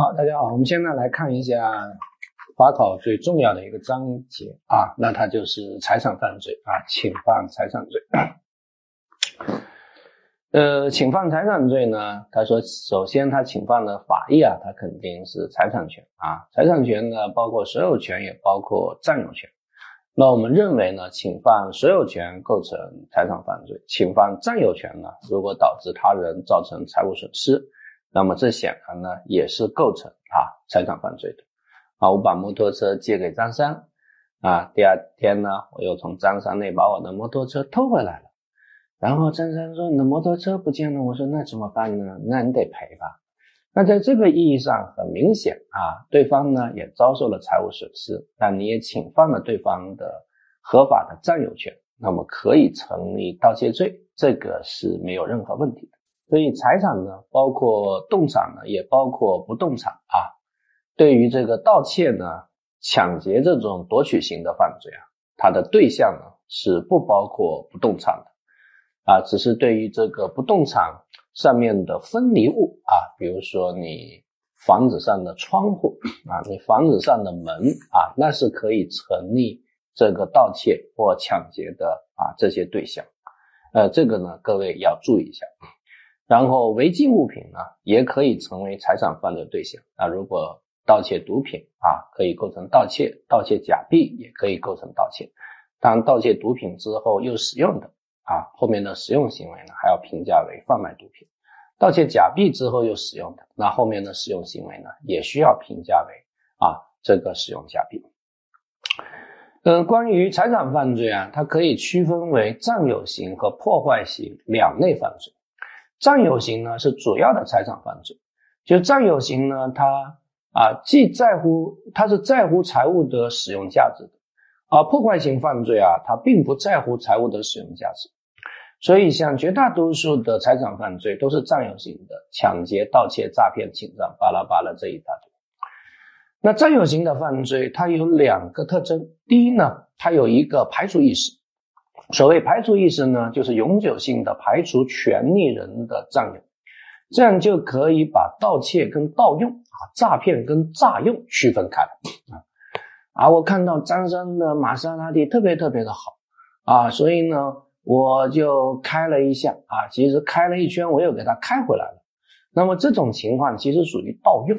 好，大家好，我们现在来看一下法考最重要的一个章节啊，那它就是财产犯罪啊，侵犯财产罪。呃，侵犯财产罪呢，他说，首先他侵犯的法益啊，他肯定是财产权啊，财产权呢，包括所有权，也包括占有权。那我们认为呢，侵犯所有权构成财产犯罪，侵犯占有权呢，如果导致他人造成财务损失。那么这显然呢也是构成啊财产犯罪的啊！我把摩托车借给张三啊，第二天呢我又从张三那把我的摩托车偷回来了，然后张三说你的摩托车不见了，我说那怎么办呢？那你得赔吧？那在这个意义上很明显啊，对方呢也遭受了财务损失，但你也侵犯了对方的合法的占有权，那么可以成立盗窃罪，这个是没有任何问题的。所以财产呢，包括动产呢，也包括不动产啊。对于这个盗窃呢、抢劫这种夺取型的犯罪啊，它的对象呢是不包括不动产的啊，只是对于这个不动产上面的分离物啊，比如说你房子上的窗户啊，你房子上的门啊，那是可以成立这个盗窃或抢劫的啊这些对象。呃，这个呢，各位要注意一下。然后违禁物品呢，也可以成为财产犯罪对象。那如果盗窃毒品啊，可以构成盗窃；盗窃假币也可以构成盗窃。当盗窃毒品之后又使用的啊，后面的使用行为呢，还要评价为贩卖毒品。盗窃假币之后又使用的，那后面的使用行为呢，也需要评价为啊这个使用假币。嗯，关于财产犯罪啊，它可以区分为占有型和破坏型两类犯罪。占有型呢是主要的财产犯罪，就占有型呢，它啊既在乎，它是在乎财物的使用价值的，而破坏型犯罪啊，它并不在乎财物的使用价值，所以像绝大多数的财产犯罪都是占有型的，抢劫、盗窃、诈骗、侵占，巴拉巴拉这一大堆。那占有型的犯罪它有两个特征，第一呢，它有一个排除意识。所谓排除意识呢，就是永久性的排除权利人的占有，这样就可以把盗窃跟盗用啊，诈骗跟诈用区分开来啊。啊，我看到张三的玛莎拉蒂特别特别的好啊，所以呢，我就开了一下啊，其实开了一圈，我又给他开回来了。那么这种情况其实属于盗用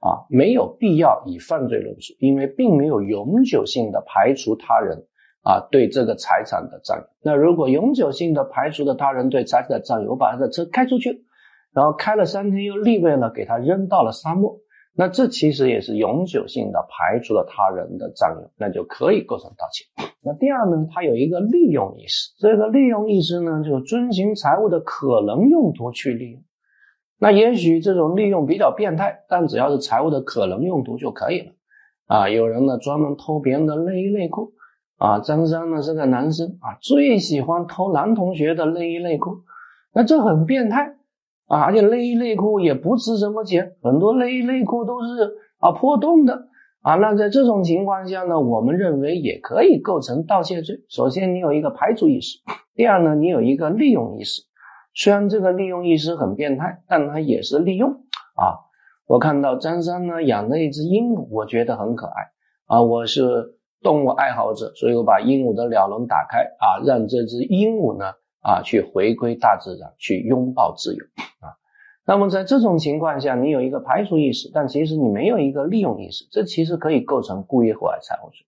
啊，没有必要以犯罪论处，因为并没有永久性的排除他人。啊，对这个财产的占有，那如果永久性的排除了他人对财产的占有，我把他的车开出去，然后开了三天又立位了，给他扔到了沙漠，那这其实也是永久性的排除了他人的占有，那就可以构成盗窃。那第二呢，他有一个利用意识，这个利用意识呢，就遵循财物的可能用途去利用。那也许这种利用比较变态，但只要是财物的可能用途就可以了。啊，有人呢专门偷别人的内衣内裤。啊，张三呢是个男生啊，最喜欢偷男同学的内衣内裤，那这很变态啊！而且内衣内裤也不值什么钱，很多内衣内裤都是啊破洞的啊。那在这种情况下呢，我们认为也可以构成盗窃罪。首先，你有一个排除意识；第二呢，你有一个利用意识。虽然这个利用意识很变态，但它也是利用啊。我看到张三呢养了一只鹦鹉，我觉得很可爱啊。我是。动物爱好者，所以我把鹦鹉的鸟笼打开啊，让这只鹦鹉呢啊去回归大自然，去拥抱自由啊。那么在这种情况下，你有一个排除意识，但其实你没有一个利用意识，这其实可以构成故意祸害财物罪。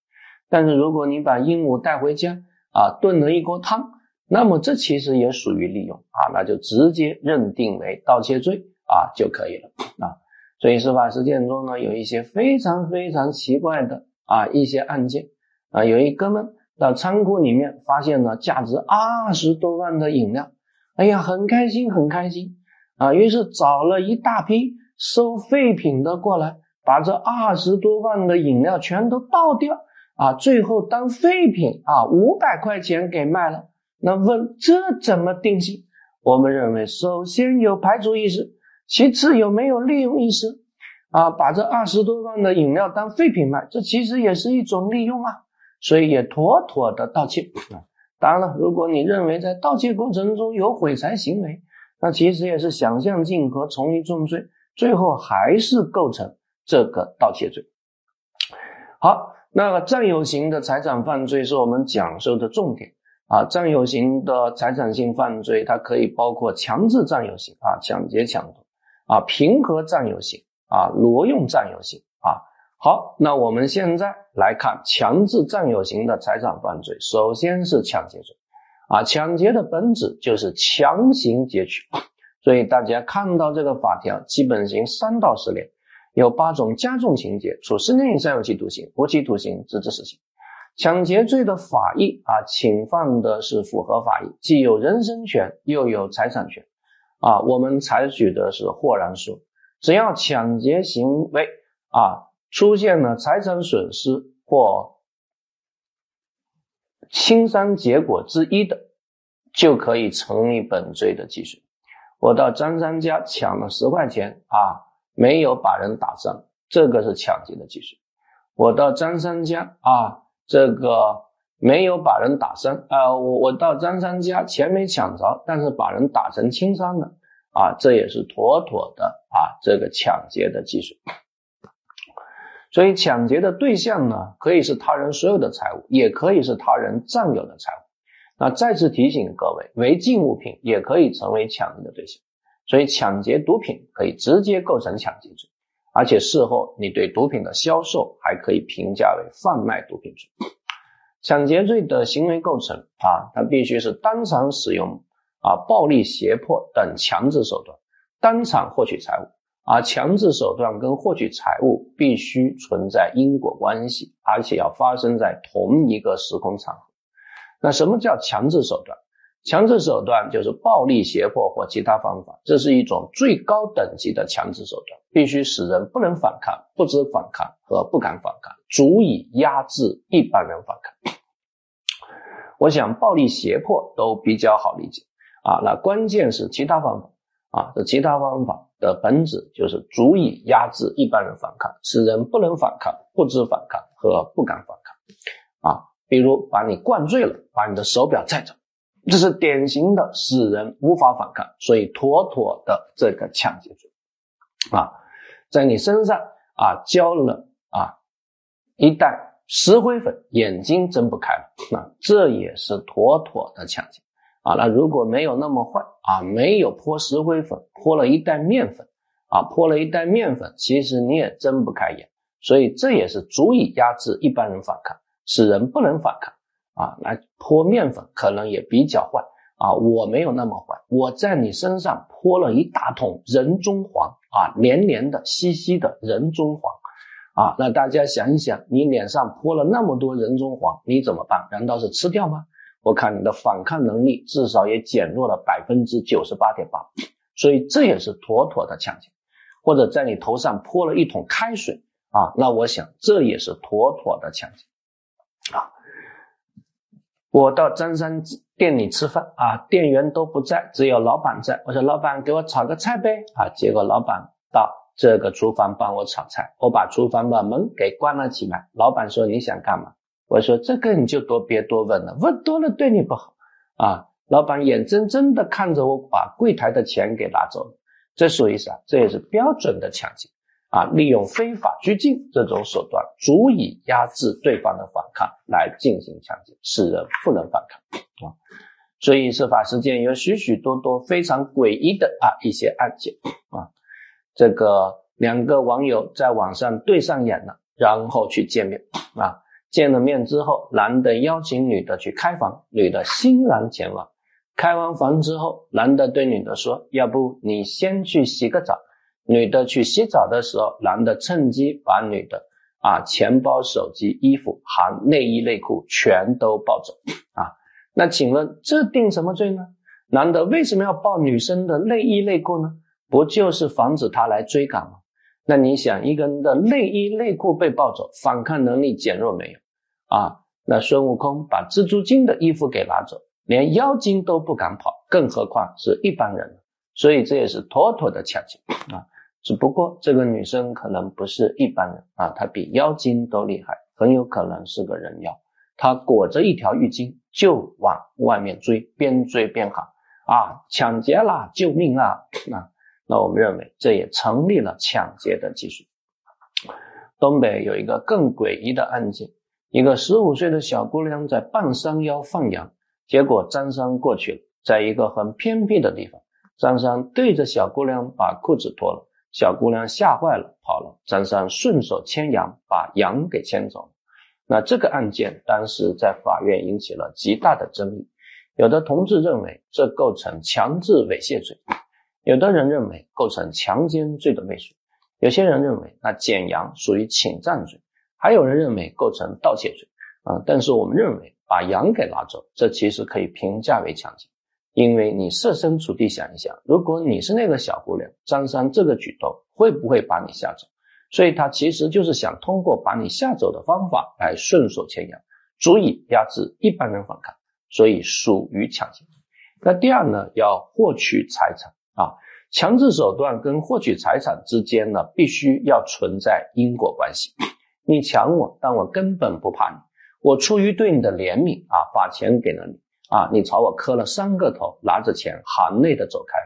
但是如果你把鹦鹉带回家啊炖了一锅汤，那么这其实也属于利用啊，那就直接认定为盗窃罪啊就可以了啊。所以司法实践中呢，有一些非常非常奇怪的。啊，一些案件啊，有一哥们到仓库里面发现了价值二十多万的饮料，哎呀，很开心，很开心啊，于是找了一大批收废品的过来，把这二十多万的饮料全都倒掉啊，最后当废品啊，五百块钱给卖了。那问这怎么定性？我们认为，首先有排除意识，其次有没有利用意识。啊，把这二十多万的饮料当废品卖，这其实也是一种利用啊，所以也妥妥的盗窃啊。当然了，如果你认为在盗窃过程中有毁财行为，那其实也是想象竞合，从一重罪，最后还是构成这个盗窃罪。好，那个占有型的财产犯罪是我们讲授的重点啊。占有型的财产性犯罪，它可以包括强制占有型啊，抢劫、抢夺啊，平和占有型啊，挪用占有型啊。好，那我们现在来看强制占有型的财产犯罪，首先是抢劫罪啊。抢劫的本质就是强行劫取。所以大家看到这个法条，基本刑三到十年，有八种加重情节，处十年以上有期徒刑、无期徒刑、直至死刑。抢劫罪的法益啊，侵犯的是符合法益，既有人身权又有财产权啊。我们采取的是豁然说，只要抢劫行为啊出现了财产损失或轻伤结果之一的，就可以成立本罪的既遂。我到张三家抢了十块钱啊，没有把人打伤，这个是抢劫的技术。我到张三家啊，这个没有把人打伤啊，我我到张三家钱没抢着，但是把人打成轻伤了啊，这也是妥妥的啊，这个抢劫的技术。所以抢劫的对象呢，可以是他人所有的财物，也可以是他人占有的财物。那再次提醒各位，违禁物品也可以成为抢劫的对象，所以抢劫毒品可以直接构成抢劫罪，而且事后你对毒品的销售还可以评价为贩卖毒品罪。抢劫罪的行为构成啊，它必须是当场使用啊暴力、胁迫等强制手段，当场获取财物，而强制手段跟获取财物必须存在因果关系，而且要发生在同一个时空场合。那什么叫强制手段？强制手段就是暴力、胁迫或其他方法，这是一种最高等级的强制手段，必须使人不能反抗、不知反抗和不敢反抗，足以压制一般人反抗。我想暴力、胁迫都比较好理解啊，那关键是其他方法啊，这其他方法的本质就是足以压制一般人反抗，使人不能反抗、不知反抗和不敢反抗啊。比如把你灌醉了，把你的手表带走，这是典型的使人无法反抗，所以妥妥的这个抢劫罪啊，在你身上啊浇了啊一袋石灰粉，眼睛睁不开了，那这也是妥妥的抢劫啊。那如果没有那么坏啊，没有泼石灰粉，泼了一袋面粉啊，泼了一袋面粉，其实你也睁不开眼，所以这也是足以压制一般人反抗。使人不能反抗啊！来泼面粉可能也比较坏啊！我没有那么坏，我在你身上泼了一大桶人中黄啊，黏黏的、稀稀的人中黄啊！那大家想一想，你脸上泼了那么多人中黄，你怎么办？难道是吃掉吗？我看你的反抗能力至少也减弱了百分之九十八点八，所以这也是妥妥的抢劫。或者在你头上泼了一桶开水啊，那我想这也是妥妥的抢劫。啊，我到张三店里吃饭啊，店员都不在，只有老板在。我说老板给我炒个菜呗啊，结果老板到这个厨房帮我炒菜，我把厨房的门给关了起来。老板说你想干嘛？我说这个你就多别多问了，问多了对你不好啊。老板眼睁睁的看着我把柜台的钱给拿走了，这属于啥？这也是标准的抢劫。啊，利用非法拘禁这种手段，足以压制对方的反抗，来进行抢劫，使人不能反抗啊。所以司法实践有许许多多非常诡异的啊一些案件啊。这个两个网友在网上对上眼了，然后去见面啊。见了面之后，男的邀请女的去开房，女的欣然前往。开完房之后，男的对女的说：“要不你先去洗个澡。”女的去洗澡的时候，男的趁机把女的啊钱包、手机、衣服含内衣内裤全都抱走啊。那请问这定什么罪呢？男的为什么要抱女生的内衣内裤呢？不就是防止他来追赶吗？那你想，一个人的内衣内裤被抱走，反抗能力减弱没有啊？那孙悟空把蜘蛛精的衣服给拿走，连妖精都不敢跑，更何况是一般人所以这也是妥妥的抢劫啊。只不过这个女生可能不是一般人啊，她比妖精都厉害，很有可能是个人妖。她裹着一条浴巾就往外面追，边追边喊：“啊，抢劫啦！救命啊！”啊，那我们认为这也成立了抢劫的技术。东北有一个更诡异的案件，一个十五岁的小姑娘在半山腰放羊，结果张三过去了，在一个很偏僻的地方，张三对着小姑娘把裤子脱了，小姑娘吓坏了跑了，张三顺手牵羊把羊给牵走了。那这个案件当时在法院引起了极大的争议，有的同志认为这构成强制猥亵罪，有的人认为构成强奸罪的未遂。有些人认为，那捡羊属于侵占罪，还有人认为构成盗窃罪啊。但是我们认为，把羊给拿走，这其实可以评价为抢劫，因为你设身处地想一想，如果你是那个小姑娘，张三这个举动会不会把你吓走？所以他其实就是想通过把你吓走的方法来顺手牵羊，足以压制一般人反抗，所以属于抢劫。那第二呢，要获取财产啊。强制手段跟获取财产之间呢，必须要存在因果关系。你抢我，但我根本不怕你，我出于对你的怜悯啊，把钱给了你啊，你朝我磕了三个头，拿着钱含泪的走开。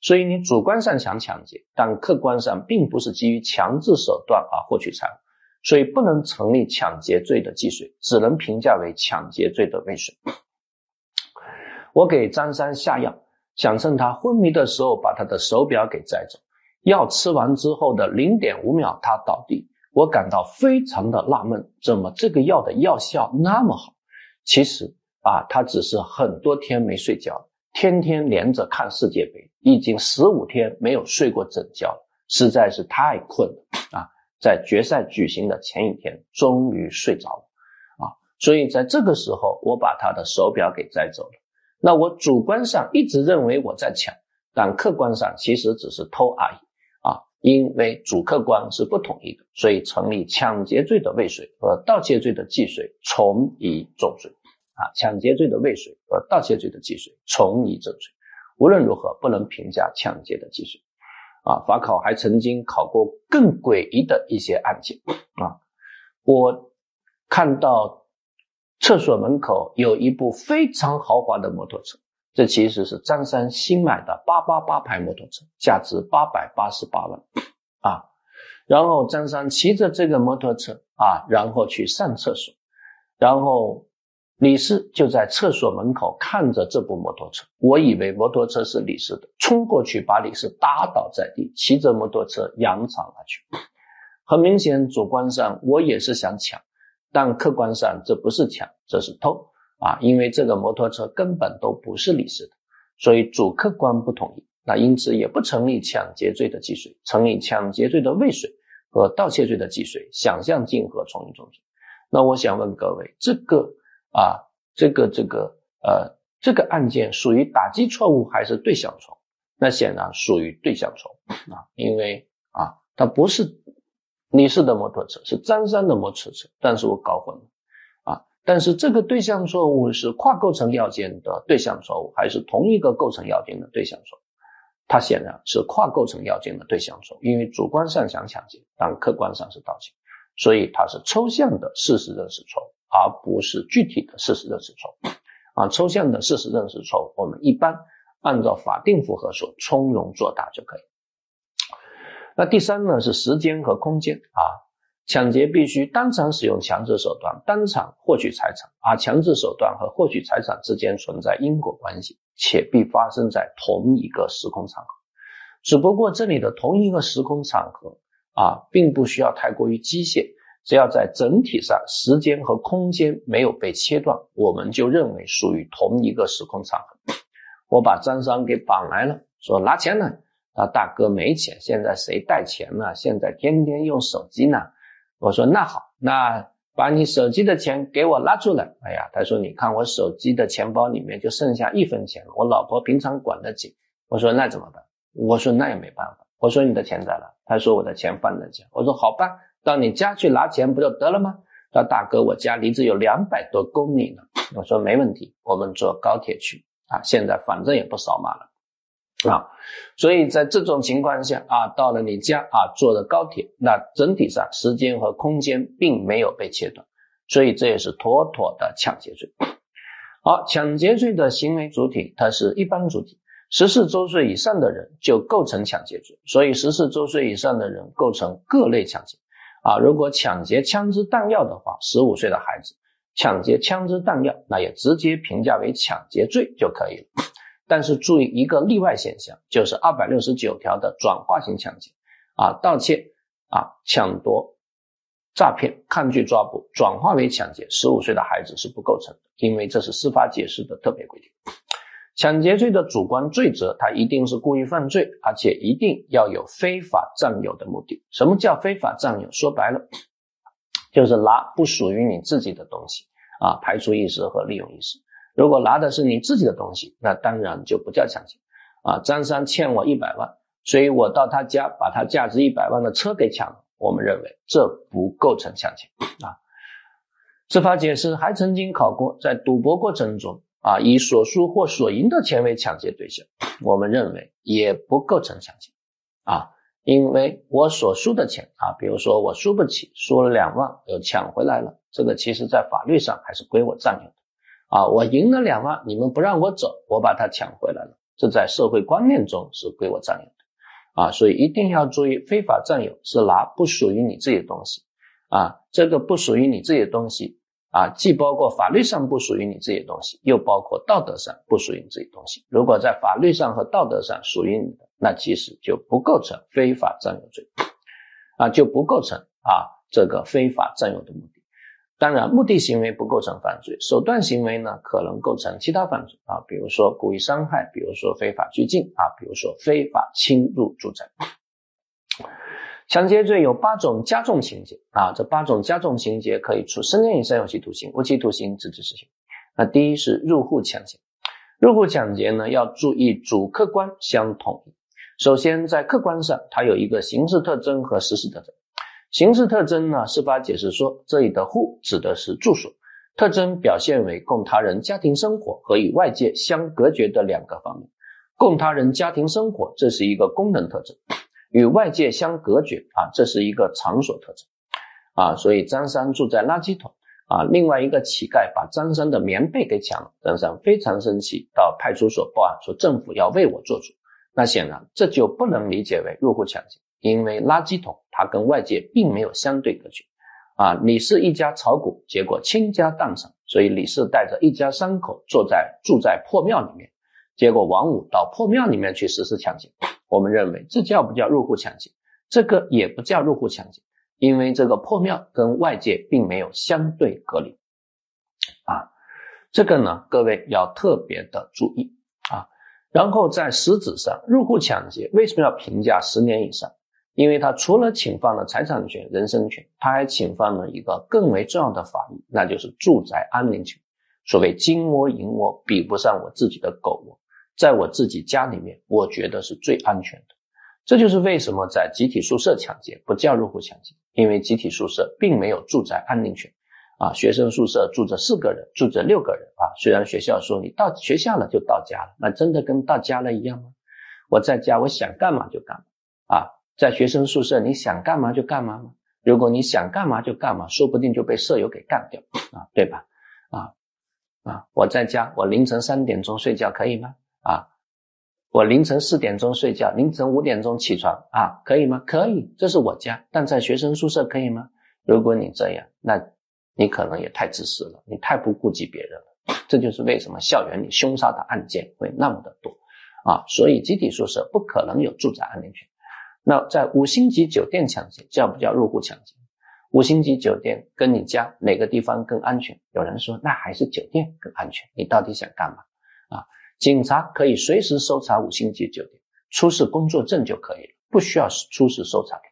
所以你主观上想抢劫，但客观上并不是基于强制手段啊获取财物，所以不能成立抢劫罪的既遂，只能评价为抢劫罪的未遂。我给张三下药。想趁他昏迷的时候把他的手表给摘走，药吃完之后的零点五秒他倒地，我感到非常的纳闷，怎么这个药的药效那么好？其实啊，他只是很多天没睡觉，天天连着看世界杯，已经十五天没有睡过整觉了，实在是太困了啊！在决赛举行的前一天，终于睡着了啊！所以在这个时候，我把他的手表给摘走了。那我主观上一直认为我在抢，但客观上其实只是偷而已！因为主客观是不统一的，所以成立抢劫罪的未遂和盗窃罪的既遂，从一重罪啊！抢劫罪的未遂和盗窃罪的既遂，从一重罪。无论如何，不能评价抢劫的既遂啊！法考还曾经考过更诡异的一些案件啊！我看到。厕所门口有一部非常豪华的摩托车，这其实是张三新买的八八八牌摩托车，价值八百八十八万啊。然后张三骑着这个摩托车啊，然后去上厕所，然后李四就在厕所门口看着这部摩托车。我以为摩托车是李四的，冲过去把李四打倒在地，骑着摩托车扬长而去。很明显，主观上我也是想抢。但客观上这不是抢，这是偷啊！因为这个摩托车根本都不是李四的，所以主客观不统一，那因此也不成立抢劫罪的既遂，成立抢劫罪的未遂和盗窃罪的既遂，想象竞合从一重罪。那我想问各位，这个啊，这个这个呃，这个案件属于打击错误还是对象错误？那显然属于对象错误啊，因为啊，它不是。李四的摩托车是张三的摩托车，但是我搞混了！但是这个对象错误是跨构成要件的对象错误，还是同一个构成要件的对象错误？它显然是跨构成要件的对象错误，因为主观上想抢劫，但客观上是盗窃，所以它是抽象的事实认识错误，而不是具体的事实认识错误啊！抽象的事实认识错误，我们一般按照法定符合说从容作答就可以。那第三呢是时间和空间啊，抢劫必须当场使用强制手段，当场获取财产，而强制手段和获取财产之间存在因果关系，且必发生在同一个时空场合。只不过这里的同一个时空场合啊，并不需要太过于机械，只要在整体上时间和空间没有被切断，我们就认为属于同一个时空场合。我把张三给绑来了，说拿钱来。啊，大哥没钱，现在谁带钱呢？现在天天用手机呢。我说那好，那把你手机的钱给我拉出来。哎呀，他说你看我手机的钱包里面就剩下一分钱了，我老婆平常管得紧。我说那怎么办？我说那也没办法。我说你的钱在哪？他说我的钱放在家。我说好吧，到你家去拿钱不就得了吗？说大哥，我家离这有两百多公里呢。我说没问题，我们坐高铁去啊。现在反正也不扫码了。啊，所以在这种情况下啊，到了你家啊，坐的高铁，那整体上时间和空间并没有被切断，所以这也是妥妥的抢劫罪。好，抢劫罪的行为主体它是一般主体，十四周岁以上的人就构成抢劫罪，所以十四周岁以上的人构成各类抢劫。啊，如果抢劫枪支弹药的话，十五岁的孩子抢劫枪支弹药，那也直接评价为抢劫罪就可以了。但是注意一个例外现象，就是二百六十九条的转化型抢劫，啊，盗窃、啊，抢夺、诈骗、抗拒抓捕，转化为抢劫，十五岁的孩子是不构成的，因为这是司法解释的特别规定。抢劫罪的主观罪责，它一定是故意犯罪，而且一定要有非法占有的目的。什么叫非法占有？说白了，就是拿不属于你自己的东西啊，排除意识和利用意识。如果拿的是你自己的东西，那当然就不叫抢劫啊。张三欠我一百万，所以我到他家把他价值一百万的车给抢了，我们认为这不构成抢劫啊。司法解释还曾经考过，在赌博过程中。啊，以所输或所赢的钱为抢劫对象，我们认为也不构成抢劫啊，因为我所输的钱啊，比如说我输不起，输了两万又抢回来了，这个其实在法律上还是归我占有的啊。我赢了两万，你们不让我走，我把它抢回来了，这在社会观念中是归我占有的啊。所以一定要注意，非法占有是拿不属于你自己的东西啊，这个不属于你自己的东西。啊，既包括法律上不属于你自己的东西，又包括道德上不属于你自己东西。如果在法律上和道德上属于你的，那其实就不构成非法占有罪，啊，就不构成啊这个非法占有的目的。当然，目的行为不构成犯罪，手段行为呢可能构成其他犯罪啊，比如说故意伤害，比如说非法拘禁啊，比如说非法侵入住宅。抢劫罪有八种加重情节啊，这八种加重情节可以处十年以上有期徒刑、无期徒刑、直至死刑。那第一是入户抢劫，入户抢劫呢要注意主客观相统一。首先在客观上，它有一个形式特征和实施特征。形式特征呢，司法解释说这里的户指的是住所，特征表现为供他人家庭生活和与外界相隔绝的两个方面。供他人家庭生活，这是一个功能特征。与外界相隔绝啊，这是一个场所特征啊，所以张三住在垃圾桶啊。另外一个乞丐把张三的棉被给抢了，张三非常生气，到派出所报案说政府要为我做主。那显然这就不能理解为入户抢劫，因为垃圾桶它跟外界并没有相对隔绝啊。李氏一家炒股，结果倾家荡产，所以李氏带着一家三口坐在住在破庙里面。结果王五到破庙里面去实施抢劫，我们认为这叫不叫入户抢劫？这个也不叫入户抢劫，因为这个破庙跟外界并没有相对隔离啊。这个呢，各位要特别的注意啊。然后在实质上，入户抢劫为什么要评价十年以上？因为他除了侵犯了财产权、人身权，他还侵犯了一个更为重要的法律，那就是住宅安宁权。所谓金窝银窝比不上我自己的狗窝。在我自己家里面，我觉得是最安全的。这就是为什么在集体宿舍抢劫不叫入户抢劫，因为集体宿舍并没有住宅安宁权啊。学生宿舍住着四个人，住着六个人啊。虽然学校说你到学校了就到家了，那真的跟到家了一样吗？我在家我想干嘛就干嘛啊。在学生宿舍你想干嘛就干嘛吗？如果你想干嘛就干嘛，说不定就被舍友给干掉啊，对吧？啊啊，我在家我凌晨三点钟睡觉可以吗？啊，我凌晨四点钟睡觉，凌晨五点钟起床啊，可以吗？可以，这是我家。但在学生宿舍可以吗？如果你这样，那你可能也太自私了，你太不顾及别人了。这就是为什么校园里凶杀的案件会那么的多啊。所以集体宿舍不可能有住宅安全权。那在五星级酒店抢劫叫不叫入户抢劫？五星级酒店跟你家哪个地方更安全？有人说那还是酒店更安全。你到底想干嘛？啊警察可以随时搜查五星级酒店，出示工作证就可以了，不需要出示搜查令。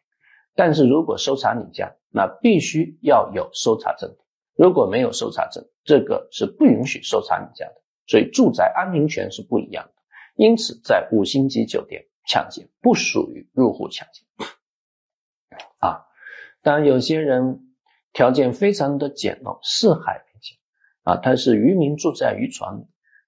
但是如果搜查你家，那必须要有搜查证。如果没有搜查证，这个是不允许搜查你家的。所以住宅安宁权是不一样的。因此，在五星级酒店抢劫不属于入户抢劫。啊，当然有些人条件非常的简陋，四海为家啊，他是渔民住在渔船里。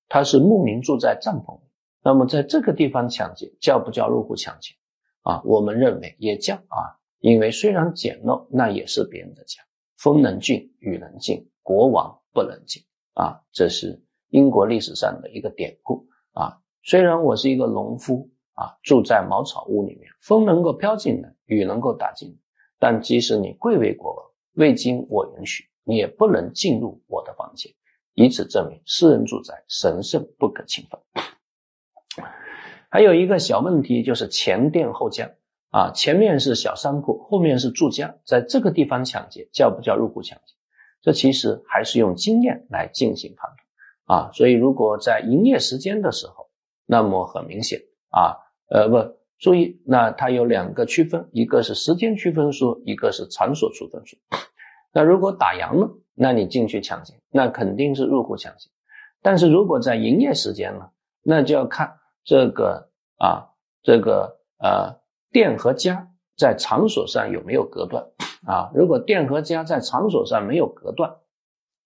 他是牧民住在帐篷里，那么在这个地方抢劫叫不叫入户抢劫啊？我们认为也叫啊，因为虽然简陋，那也是别人的家。风能进，雨能进，国王不能进啊。这是英国历史上的一个典故啊。虽然我是一个农夫啊，住在茅草屋里面，风能够飘进来，雨能够打进，但即使你贵为国王，未经我允许，你也不能进入我的房间，以此证明私人住宅神圣不可侵犯。还有一个小问题就是前店后家啊，前面是小商铺，后面是住家，在这个地方抢劫叫不叫入户抢劫？这其实还是用经验来进行判断啊。所以如果在营业时间的时候，那么很明显啊，呃不，注意，那它有两个区分，一个是时间区分说，一个是场所区分说。那如果打烊了，那你进去抢劫，那肯定是入户抢劫。但是如果在营业时间呢，那就要看这个啊，这个呃店和家在场所上有没有隔断啊。如果店和家在场所上没有隔断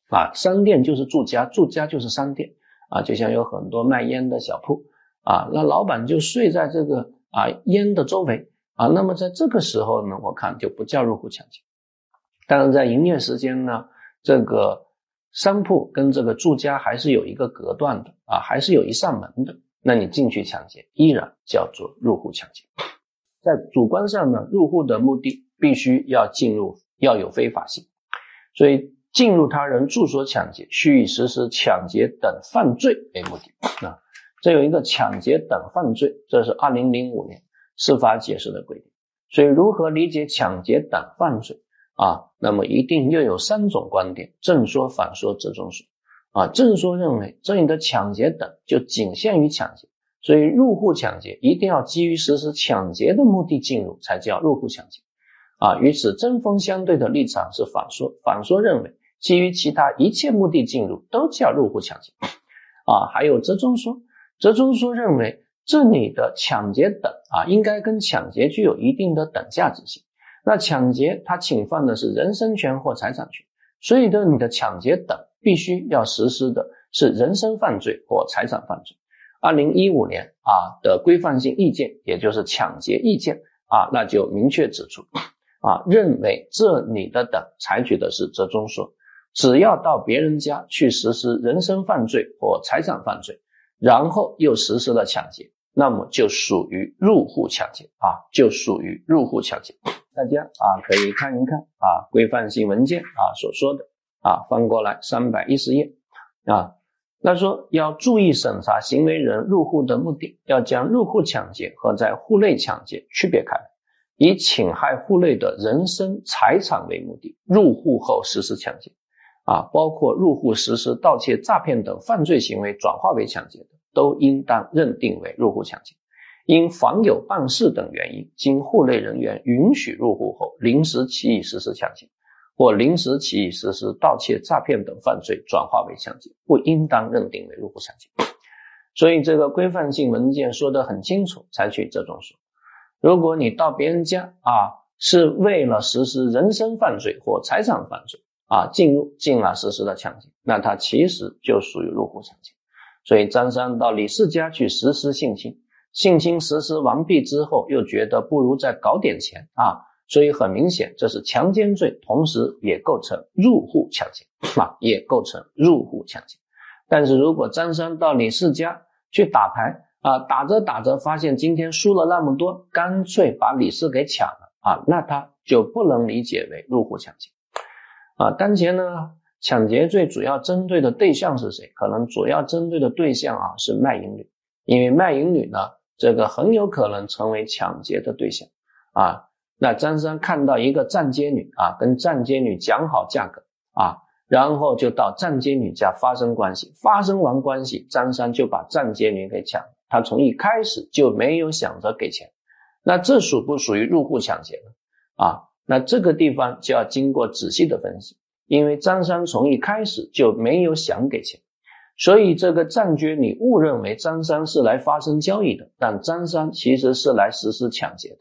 啊，商店就是住家，住家就是商店啊，就像有很多卖烟的小铺。啊，那老板就睡在这个啊烟的周围啊，那么在这个时候呢，我看就不叫入户抢劫。但是在营业时间呢，这个商铺跟这个住家还是有一个隔断的啊，还是有一扇门的，那你进去抢劫依然叫做入户抢劫。在主观上呢，入户的目的必须要进入要有非法性，所以进入他人住所抢劫，需以实施抢劫等犯罪为目的啊。这有一个抢劫等犯罪，这是二零零五年司法解释的规定。所以，如何理解抢劫等犯罪啊？那么一定又有三种观点：正说、反说、折中说。啊，正说认为这里的抢劫等就仅限于抢劫，所以入户抢劫一定要基于实施抢劫的目的进入，才叫入户抢劫。啊，与此针锋相对的立场是反说，反说认为基于其他一切目的进入都叫入户抢劫。啊，还有折中说。折中说认为，这里的抢劫等啊，应该跟抢劫具有一定的等价值性。那抢劫它侵犯的是人身权或财产权，所以的你的抢劫等必须要实施的是人身犯罪或财产犯罪。二零一五年啊的规范性意见，也就是抢劫意见啊，那就明确指出啊，认为这里的等采取的是折中说，只要到别人家去实施人身犯罪或财产犯罪。然后又实施了抢劫，那么就属于入户抢劫啊，就属于入户抢劫。大家啊可以看一看啊规范性文件啊所说的啊翻过来三百一十页啊，那说要注意审查行为人入户的目的，要将入户抢劫和在户内抢劫区别开来，以侵害户内的人身财产为目的入户后实施抢劫。啊，包括入户实施盗窃、诈骗等犯罪行为转化为抢劫的，都应当认定为入户抢劫。因访友办事等原因，经户内人员允许入户后，临时起意实施抢劫，或临时起意实施盗窃、诈骗等犯罪转化为抢劫，不应当认定为入户抢劫。所以这个规范性文件说得很清楚，采取这种说：如果你到别人家啊，是为了实施人身犯罪或财产犯罪。啊，进入进而实施的抢劫，那他其实就属于入户抢劫。所以张三到李四家去实施性侵，性侵实施完毕之后，又觉得不如再搞点钱啊，所以很明显这是强奸罪，同时也构成入户抢劫啊，也构成入户抢劫。但是如果张三到李四家去打牌啊，打着打着发现今天输了那么多，干脆把李四给抢了啊，那他就不能理解为入户抢劫。啊，当前呢，抢劫罪主要针对的对象是谁？可能主要针对的对象啊是卖淫女，因为卖淫女呢，这个很有可能成为抢劫的对象啊。那张三看到一个站街女啊，跟站街女讲好价格啊，然后就到站街女家发生关系，发生完关系，张三就把站街女给抢了。他从一开始就没有想着给钱，那这属不属于入户抢劫呢？啊？那这个地方就要经过仔细的分析，因为张三从一开始就没有想给钱，所以这个战局你误认为张三是来发生交易的，但张三其实是来实施抢劫的。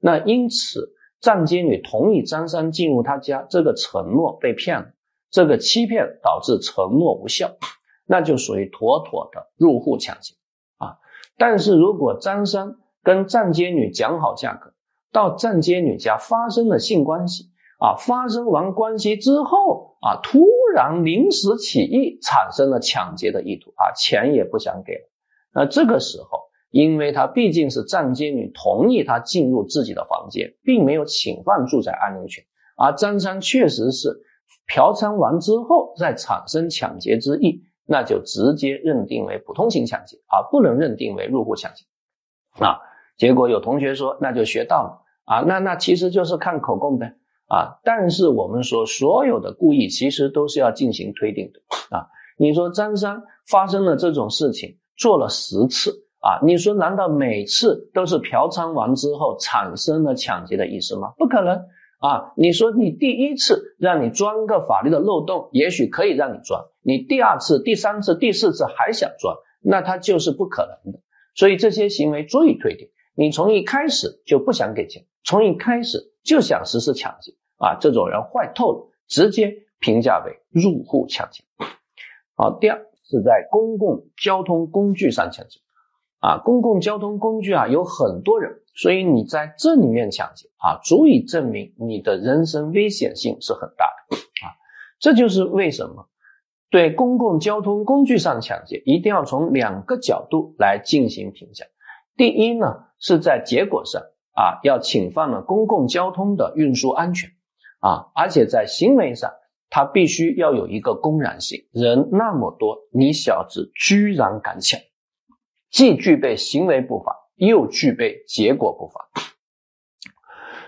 那因此，站街女同意张三进入他家，这个承诺被骗了，这个欺骗导致承诺无效，那就属于妥妥的入户抢劫啊。但是如果张三跟站街女讲好价格，到站街女家发生了性关系啊，发生完关系之后啊，突然临时起意产生了抢劫的意图啊，钱也不想给了，那这个时候，因为他毕竟是站街女同意他进入自己的房间，并没有侵犯住宅安宁权，而张三确实是嫖娼完之后再产生抢劫之意，那就直接认定为普通型抢劫，而不能认定为入户抢劫。啊，结果有同学说，那就学到了啊，那那其实就是看口供呗啊。但是我们说，所有的故意其实都是要进行推定的啊。你说张三发生了这种事情，做了十次啊，你说难道每次都是嫖娼完之后产生了抢劫的意思吗？不可能啊。你说你第一次让你钻个法律的漏洞，也许可以让你钻，你第二次、第三次、第四次还想钻，那他就是不可能的。所以这些行为足以推定，你从一开始就不想给钱，从一开始就想实施抢劫啊！这种人坏透了，直接评价为入户抢劫。好，第二是在公共交通工具上抢劫啊，公共交通工具啊有很多人，所以你在这里面抢劫啊，足以证明你的人身危险性是很大的啊。这就是为什么。对公共交通工具上抢劫，一定要从两个角度来进行评价。第一呢，是在结果上啊，要侵犯了公共交通的运输安全啊，而且在行为上，它必须要有一个公然性。人那么多，你小子居然敢抢，既具备行为不法，又具备结果不法。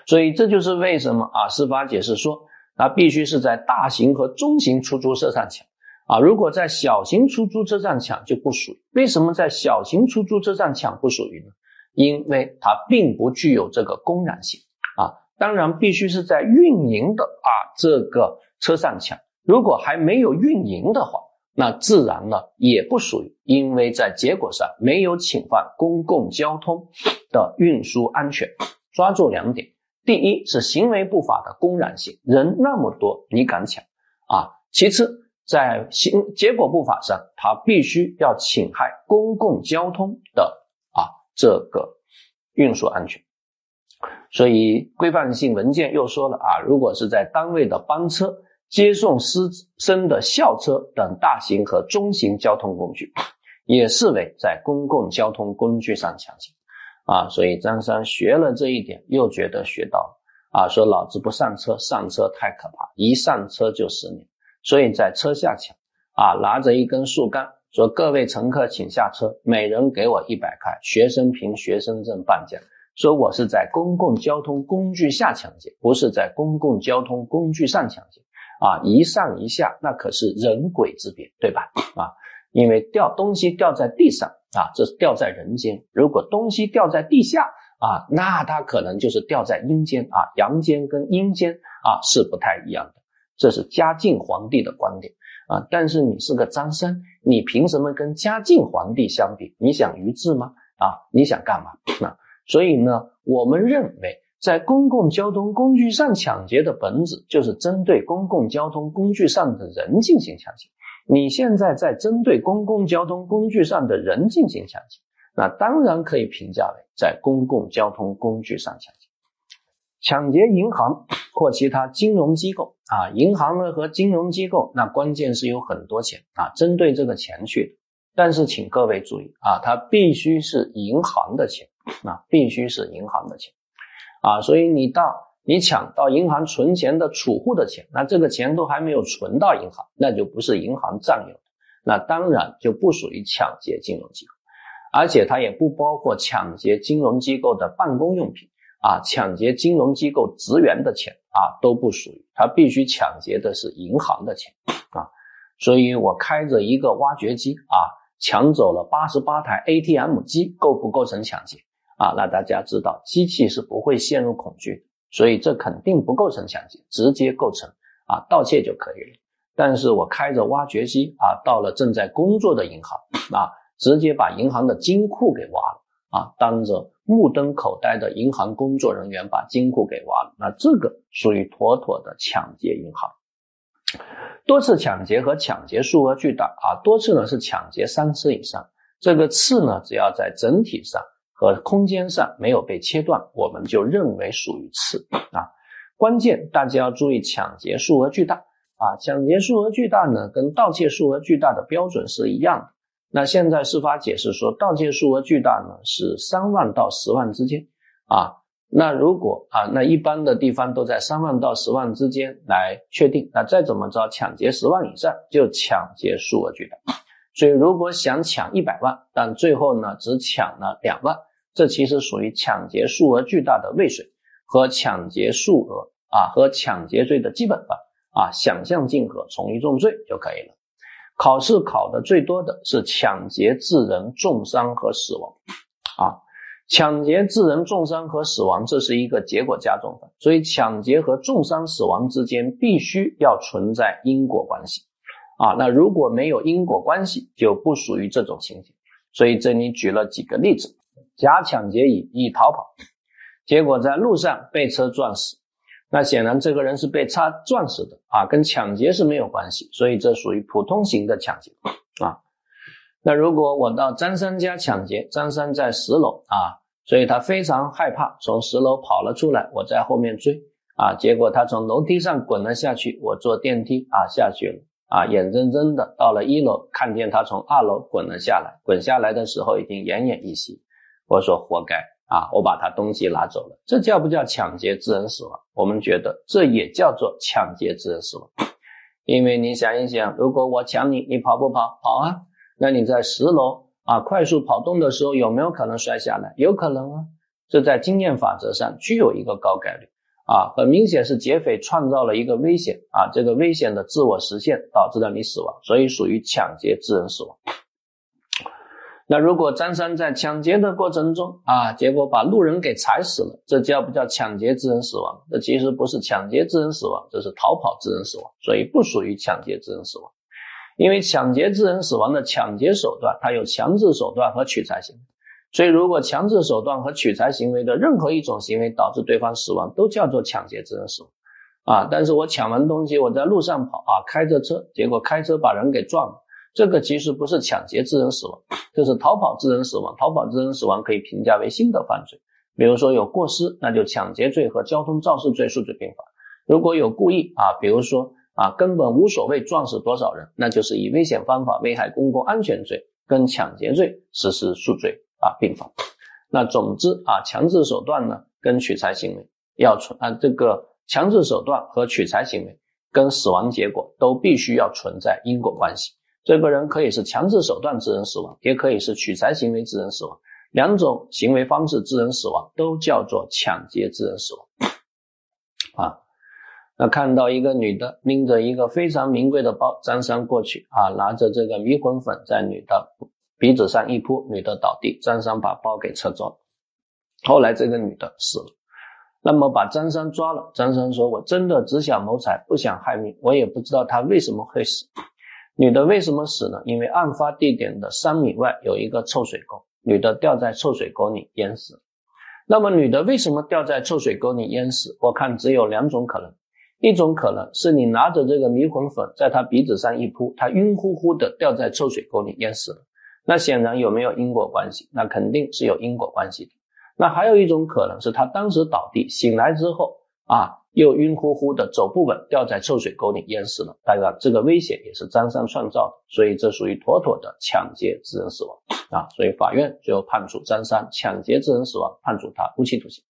所以这就是为什么啊，司法解释说，它必须是在大型和中型出租车上抢。啊，如果在小型出租车上抢就不属于。为什么在小型出租车上抢不属于呢？因为它并不具有这个公然性啊。当然，必须是在运营的啊这个车上抢。如果还没有运营的话，那自然呢也不属于，因为在结果上没有侵犯公共交通的运输安全。抓住两点：第一是行为不法的公然性，人那么多你敢抢啊；其次。在行结果不法上，它必须要侵害公共交通的这个运输安全。所以规范性文件又说了啊，如果是在单位的班车、接送师生的校车等大型和中型交通工具，也视为在公共交通工具上抢劫啊。所以张三学了这一点，又觉得学到了啊，说老子不上车，上车太可怕，一上车就十年。所以在车下抢啊，拿着一根树干说：“各位乘客，请下车，每人给我一百块，学生凭学生证半价。”说我是在公共交通工具下抢劫，不是在公共交通工具上抢劫啊！一上一下，那可是人鬼之别，对吧？啊，因为掉东西掉在地上啊，这是掉在人间；如果东西掉在地下啊，那它可能就是掉在阴间啊，阳间跟阴间啊是不太一样的。这是嘉靖皇帝的观点啊，但是你是个张三，你凭什么跟嘉靖皇帝相比？你想愚智吗？啊，你想干嘛？啊，所以呢，我们认为在公共交通工具上抢劫的本质就是针对公共交通工具上的人进行抢劫。你现在在针对公共交通工具上的人进行抢劫，那当然可以评价为在公共交通工具上抢劫。抢劫银行或其他金融机构啊，银行呢和金融机构，那关键是有很多钱啊，针对这个钱去的。但是请各位注意啊，它必须是银行的钱啊，必须是银行的钱啊。所以你到你抢到银行存钱的储户的钱，那这个钱都还没有存到银行，那就不是银行占有的，那当然就不属于抢劫金融机构，而且它也不包括抢劫金融机构的办公用品。啊，抢劫金融机构职员的钱啊都不属于，他必须抢劫的是银行的钱啊。所以我开着一个挖掘机啊，抢走了八十八台 ATM 机，构不构成抢劫啊？那大家知道，机器是不会陷入恐惧，所以这肯定不构成抢劫，直接构成啊盗窃就可以了。但是我开着挖掘机啊，到了正在工作的银行啊，直接把银行的金库给挖了啊，当着。目瞪口呆的银行工作人员把金库给挖了，那这个属于妥妥的抢劫银行。多次抢劫和抢劫数额巨大啊，多次呢是抢劫三次以上，这个次呢只要在整体上和空间上没有被切断，我们就认为属于次啊。关键大家要注意，抢劫数额巨大啊，抢劫数额巨大呢跟盗窃数额巨大的标准是一样的那现在司法解释说，盗窃数额巨大呢，是三万到十万之间啊。那如果啊，那一般的地方都在三万到十万之间来确定。那再怎么着，抢劫十万以上就抢劫数额巨大。所以如果想抢一百万，但最后呢只抢了两万，这其实属于抢劫数额巨大的未遂和抢劫数额啊和抢劫罪的基本法啊，想象竞合，从一重罪就可以了。考试考的最多的是抢劫致人重伤和死亡啊。抢劫致人重伤和死亡，这是一个结果加重犯，所以抢劫和重伤死亡之间必须要存在因果关系啊。那如果没有因果关系，就不属于这种情形。所以这里举了几个例子：甲抢劫乙，乙逃跑，结果在路上被车撞死。那显然这个人是被车撞死的啊，跟抢劫是没有关系，所以这属于普通型的抢劫啊。那如果我到张三家抢劫，张三在十楼啊，所以他非常害怕，从十楼跑了出来，我在后面追啊，结果他从楼梯上滚了下去，我坐电梯啊下去了啊，眼睁睁的到了一楼，看见他从二楼滚了下来，滚下来的时候已经奄奄一息，我说活该啊，我把他东西拿走了，这叫不叫抢劫致人死亡？我们觉得这也叫做抢劫致人死亡，因为你想一想，如果我抢你，你跑不跑？跑啊。那你在十楼啊快速跑动的时候有没有可能摔下来？有可能啊，这在经验法则上具有一个高概率啊，很明显是劫匪创造了一个危险啊，这个危险的自我实现导致了你死亡，所以属于抢劫致人死亡。那如果张三在抢劫的过程中啊，结果把路人给踩死了，这叫不叫抢劫致人死亡？这其实不是抢劫致人死亡，这是逃跑致人死亡，所以不属于抢劫致人死亡。因为抢劫致人死亡的抢劫手段，它有强制手段和取财行为，所以如果强制手段和取财行为的任何一种行为导致对方死亡，都叫做抢劫致人死亡啊。但是我抢完东西，我在路上跑啊，开着车，结果开车把人给撞了，这个其实不是抢劫致人死亡，这是逃跑致人死亡。逃跑致人死亡可以评价为新的犯罪，比如说有过失，那就抢劫罪和交通肇事罪数罪并罚；如果有故意啊，比如说。啊，根本无所谓撞死多少人，那就是以危险方法危害公共安全罪跟抢劫罪实施数罪啊并罚。那总之啊，强制手段呢跟取财行为要存啊，这个强制手段和取财行为跟死亡结果都必须要存在因果关系。这个人可以是强制手段致人死亡，也可以是取财行为致人死亡，两种行为方式致人死亡都叫做抢劫致人死亡啊。那看到一个女的拎着一个非常名贵的包，张三过去啊，拿着这个迷魂粉在女的鼻子上一扑，女的倒地，张三把包给扯走。后来这个女的死了，那么把张三抓了。张三说：“我真的只想谋财，不想害命，我也不知道他为什么会死。”女的为什么死呢？因为案发地点的三米外有一个臭水沟，女的掉在臭水沟里淹死。那么女的为什么掉在臭水沟里淹死？我看只有两种可能。一种可能是你拿着这个迷魂粉在她鼻子上一扑，她晕乎乎的掉在臭水沟里淹死了。那显然有没有因果关系？那肯定是有因果关系的。那还有一种可能是她当时倒地，醒来之后啊又晕乎乎的走不稳，掉在臭水沟里淹死了。当然这个危险也是张三创造的，所以这属于妥妥的抢劫致人死亡啊。所以法院最后判处张三抢劫致人死亡，判处他无期徒刑。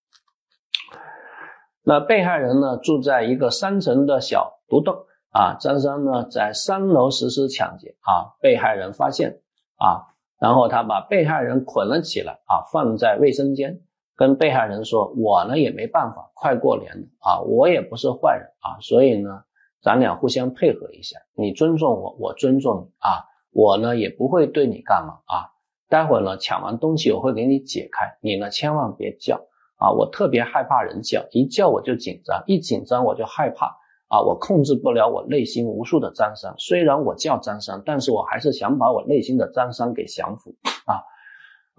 那被害人呢，住在一个三层的小独栋啊。张三呢，在三楼实施抢劫啊，被害人发现啊，然后他把被害人捆了起来啊，放在卫生间，跟被害人说：“我呢也没办法，快过年了啊，我也不是坏人啊，所以呢，咱俩互相配合一下，你尊重我，我尊重你啊，我呢也不会对你干嘛啊。待会儿呢抢完东西我会给你解开，你呢千万别叫。”啊，我特别害怕人叫，一叫我就紧张，一紧张我就害怕啊，我控制不了我内心无数的张三。虽然我叫张三，但是我还是想把我内心的张三给降服啊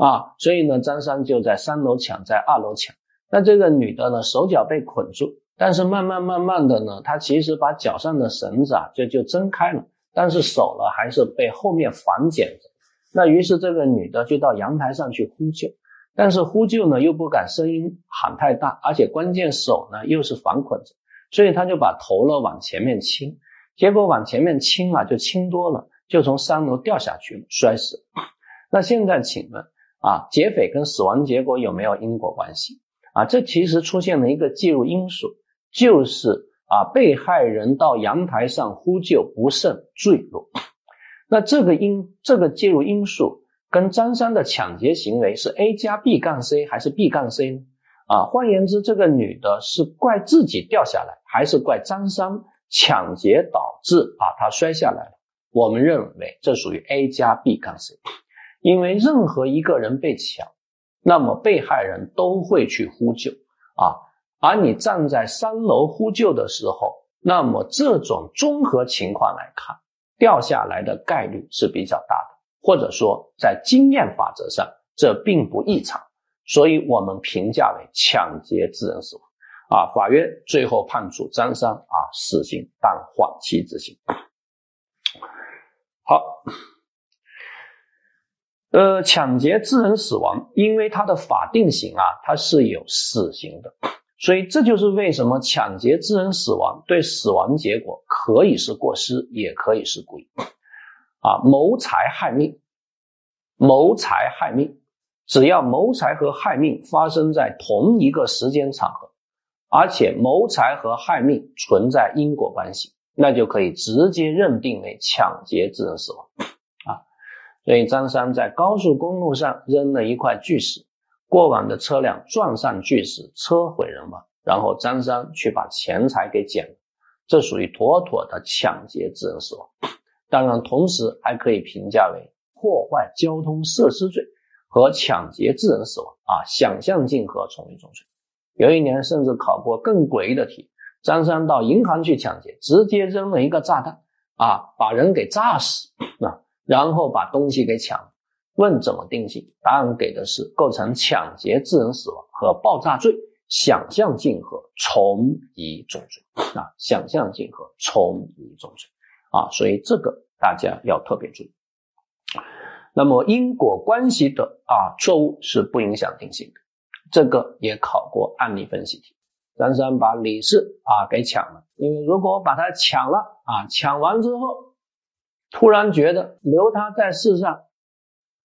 啊！所以呢，张三就在三楼抢，在二楼抢。那这个女的呢，手脚被捆住，但是慢慢慢慢的呢，她其实把脚上的绳子啊就就挣开了，但是手呢还是被后面反剪着。那于是这个女的就到阳台上去呼救。但是呼救呢，又不敢声音喊太大，而且关键手呢又是反捆着，所以他就把头呢往前面倾，结果往前面倾啊就倾多了，就从三楼掉下去了摔死。那现在请问啊，劫匪跟死亡结果有没有因果关系啊？这其实出现了一个介入因素，就是啊，被害人到阳台上呼救不慎坠落。那这个因这个介入因素跟张三的抢劫行为是 A 加 B 杠 C 还是 B 杠 C 呢？啊，换言之，这个女的是怪自己掉下来，还是怪张三抢劫导致啊她摔下来了？我们认为这属于 A 加 B 杠 C，因为任何一个人被抢，那么被害人都会去呼救啊，而你站在三楼呼救的时候，那么这种综合情况来看。掉下来的概率是比较大的，或者说在经验法则上这并不异常，所以我们评价为抢劫致人死亡。啊，法院最后判处张三啊死刑，但缓期执行。好，呃，抢劫致人死亡，因为它的法定刑啊，它是有死刑的。所以这就是为什么抢劫致人死亡对死亡结果可以是过失，也可以是故意。啊，谋财害命，谋财害命，只要谋财和害命发生在同一个时间场合，而且谋财和害命存在因果关系，那就可以直接认定为抢劫致人死亡。所以张三在高速公路上扔了一块巨石。过往的车辆撞上巨石，车毁人亡，然后张三去把钱财给捡了，这属于妥妥的抢劫致人死亡。当然，同时还可以评价为破坏交通设施罪和抢劫致人死亡啊，想象竞合，从一重罪。有一年甚至考过更诡异的题：张三到银行去抢劫，直接扔了一个炸弹啊，把人给炸死啊，然后把东西给抢。问怎么定性？答案给的是构成抢劫致人死亡和爆炸罪，想象竞合，从一重罪啊！想象竞合，从一重罪啊！所以这个大家要特别注意。那么因果关系的啊错误是不影响定性的，这个也考过案例分析题。张三把李四啊给抢了，因为如果把他抢了啊，抢完之后突然觉得留他在世上。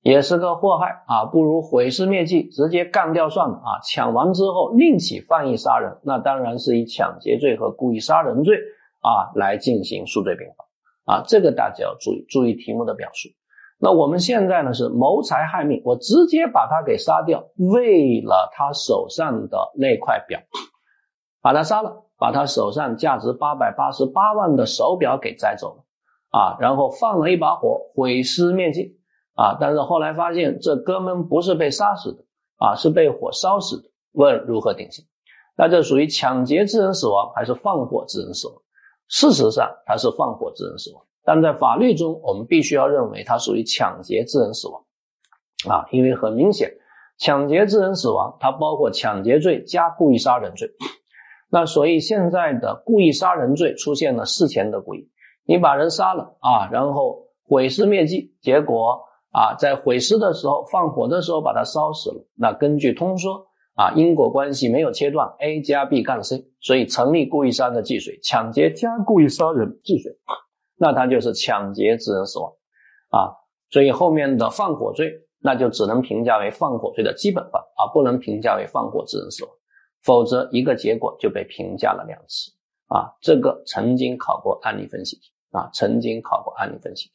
也是个祸害啊，不如毁尸灭迹，直接干掉算了啊！抢完之后另起犯意杀人，那当然是以抢劫罪和故意杀人罪啊来进行数罪并罚啊，这个大家要注意，注意题目的表述。那我们现在呢是谋财害命，我直接把他给杀掉，为了他手上的那块表，把他杀了，把他手上价值八百八十八万的手表给摘走了啊，然后放了一把火，毁尸灭迹。啊！但是后来发现这哥们不是被杀死的啊，是被火烧死的。问如何定性？那这属于抢劫致人死亡还是放火致人死亡？事实上，它是放火致人死亡，但在法律中，我们必须要认为它属于抢劫致人死亡啊，因为很明显，抢劫致人死亡它包括抢劫罪加故意杀人罪。那所以现在的故意杀人罪出现了事前的故意，你把人杀了啊，然后毁尸灭迹，结果。啊，在毁尸的时候，放火的时候把它烧死了。那根据通说啊，因果关系没有切断，A 加 B 杠 C，所以成立故意杀人的既遂，抢劫加故意杀人既遂，那他就是抢劫致人死亡啊。所以后面的放火罪，那就只能评价为放火罪的基本犯啊，不能评价为放火致人死亡，否则一个结果就被评价了两次啊。这个曾经考过案例分析题啊，曾经考过案例分析题，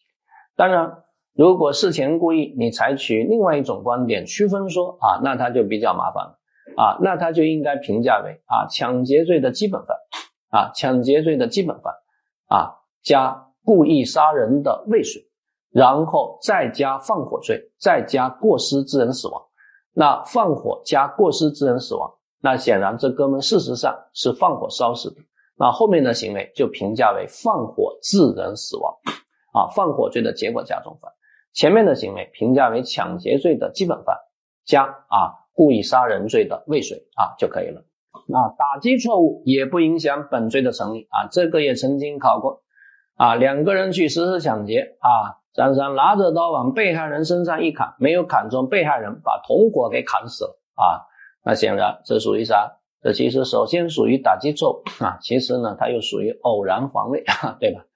当然。如果事前故意，你采取另外一种观点区分说啊，那他就比较麻烦了啊，那他就应该评价为啊抢劫罪的基本犯啊抢劫罪的基本犯啊加故意杀人的未遂，然后再加放火罪，再加过失致人死亡。那放火加过失致人死亡，那显然这哥们事实上是放火烧死的，那后面的行为就评价为放火致人死亡啊放火罪的结果加重犯。前面的行为评价为抢劫罪的基本犯，加啊故意杀人罪的未遂啊就可以了。啊，打击错误也不影响本罪的成立啊，这个也曾经考过啊。两个人去实施抢劫啊，张三拿着刀往被害人身上一砍，没有砍中被害人，把同伙给砍死了啊。那显然这属于啥？这其实首先属于打击错误啊，其实呢它又属于偶然防卫，对吧？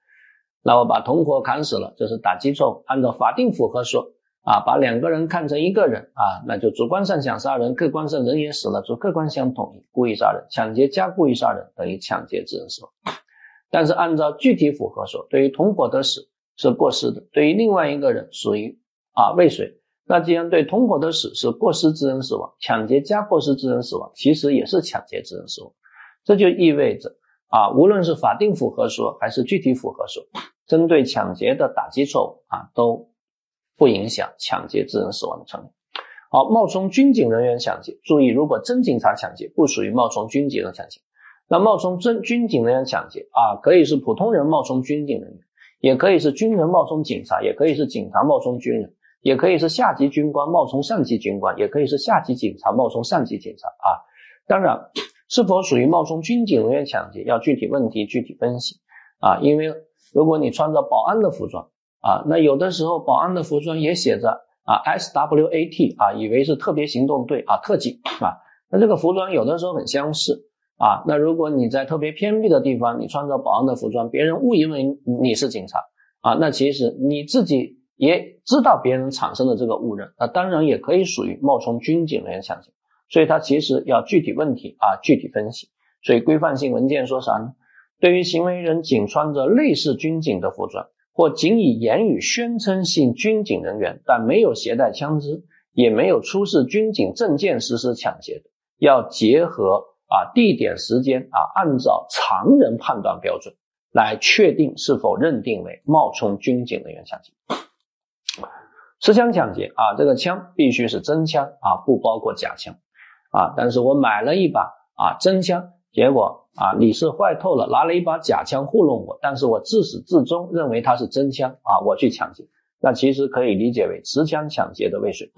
那我把同伙砍死了，这是打击错误。按照法定符合说啊，把两个人看成一个人啊，那就主观上想杀人，客观上人也死了，主客观相统一，故意杀人，抢劫加故意杀人等于抢劫致人死亡。但是按照具体符合说，对于同伙的死是过失的，对于另外一个人属于啊未遂。那既然对同伙的死是过失致人死亡，抢劫加过失致人死亡，其实也是抢劫致人死亡。这就意味着啊，无论是法定符合说还是具体符合说，针对抢劫的打击错误啊，都不影响抢劫致人死亡的成立。好，冒充军警人员抢劫，注意，如果真警察抢劫，不属于冒充军警的抢劫。那冒充真军警人员抢劫啊，可以是普通人冒充军警人员，也可以是军人冒充警察，也可以是警察冒充军人。也可以是下级军官冒充上级军官，也可以是下级警察冒充上级警察啊。当然，是否属于冒充军警人员抢劫，要具体问题具体分析啊。因为如果你穿着保安的服装啊，那有的时候保安的服装也写着啊 SWAT 啊，以为是特别行动队啊特警啊，那这个服装有的时候很相似啊。那如果你在特别偏僻的地方，你穿着保安的服装，别人误以为你是警察啊，那其实你自己。也知道别人产生的这个误认，那当然也可以属于冒充军警人员抢劫，所以它其实要具体问题啊具体分析。所以规范性文件说啥呢？对于行为人仅穿着类似军警的服装，或仅以言语宣称系军警人员，但没有携带枪支，也没有出示军警证件实施抢劫的，要结合啊地点时间啊，按照常人判断标准来确定是否认定为冒充军警人员抢劫。持枪抢劫啊，这个枪必须是真枪啊，不包括假枪啊。但是我买了一把啊真枪，结果啊李是坏透了，拿了一把假枪糊弄我。但是我自始至终认为它是真枪啊，我去抢劫，那其实可以理解为持枪抢劫的未遂。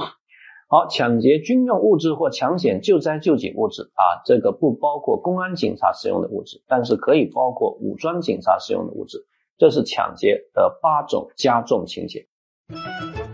好，抢劫军用物质或抢险救灾救济物质啊，这个不包括公安警察使用的物质，但是可以包括武装警察使用的物质。这是抢劫的八种加重情节。Thank you.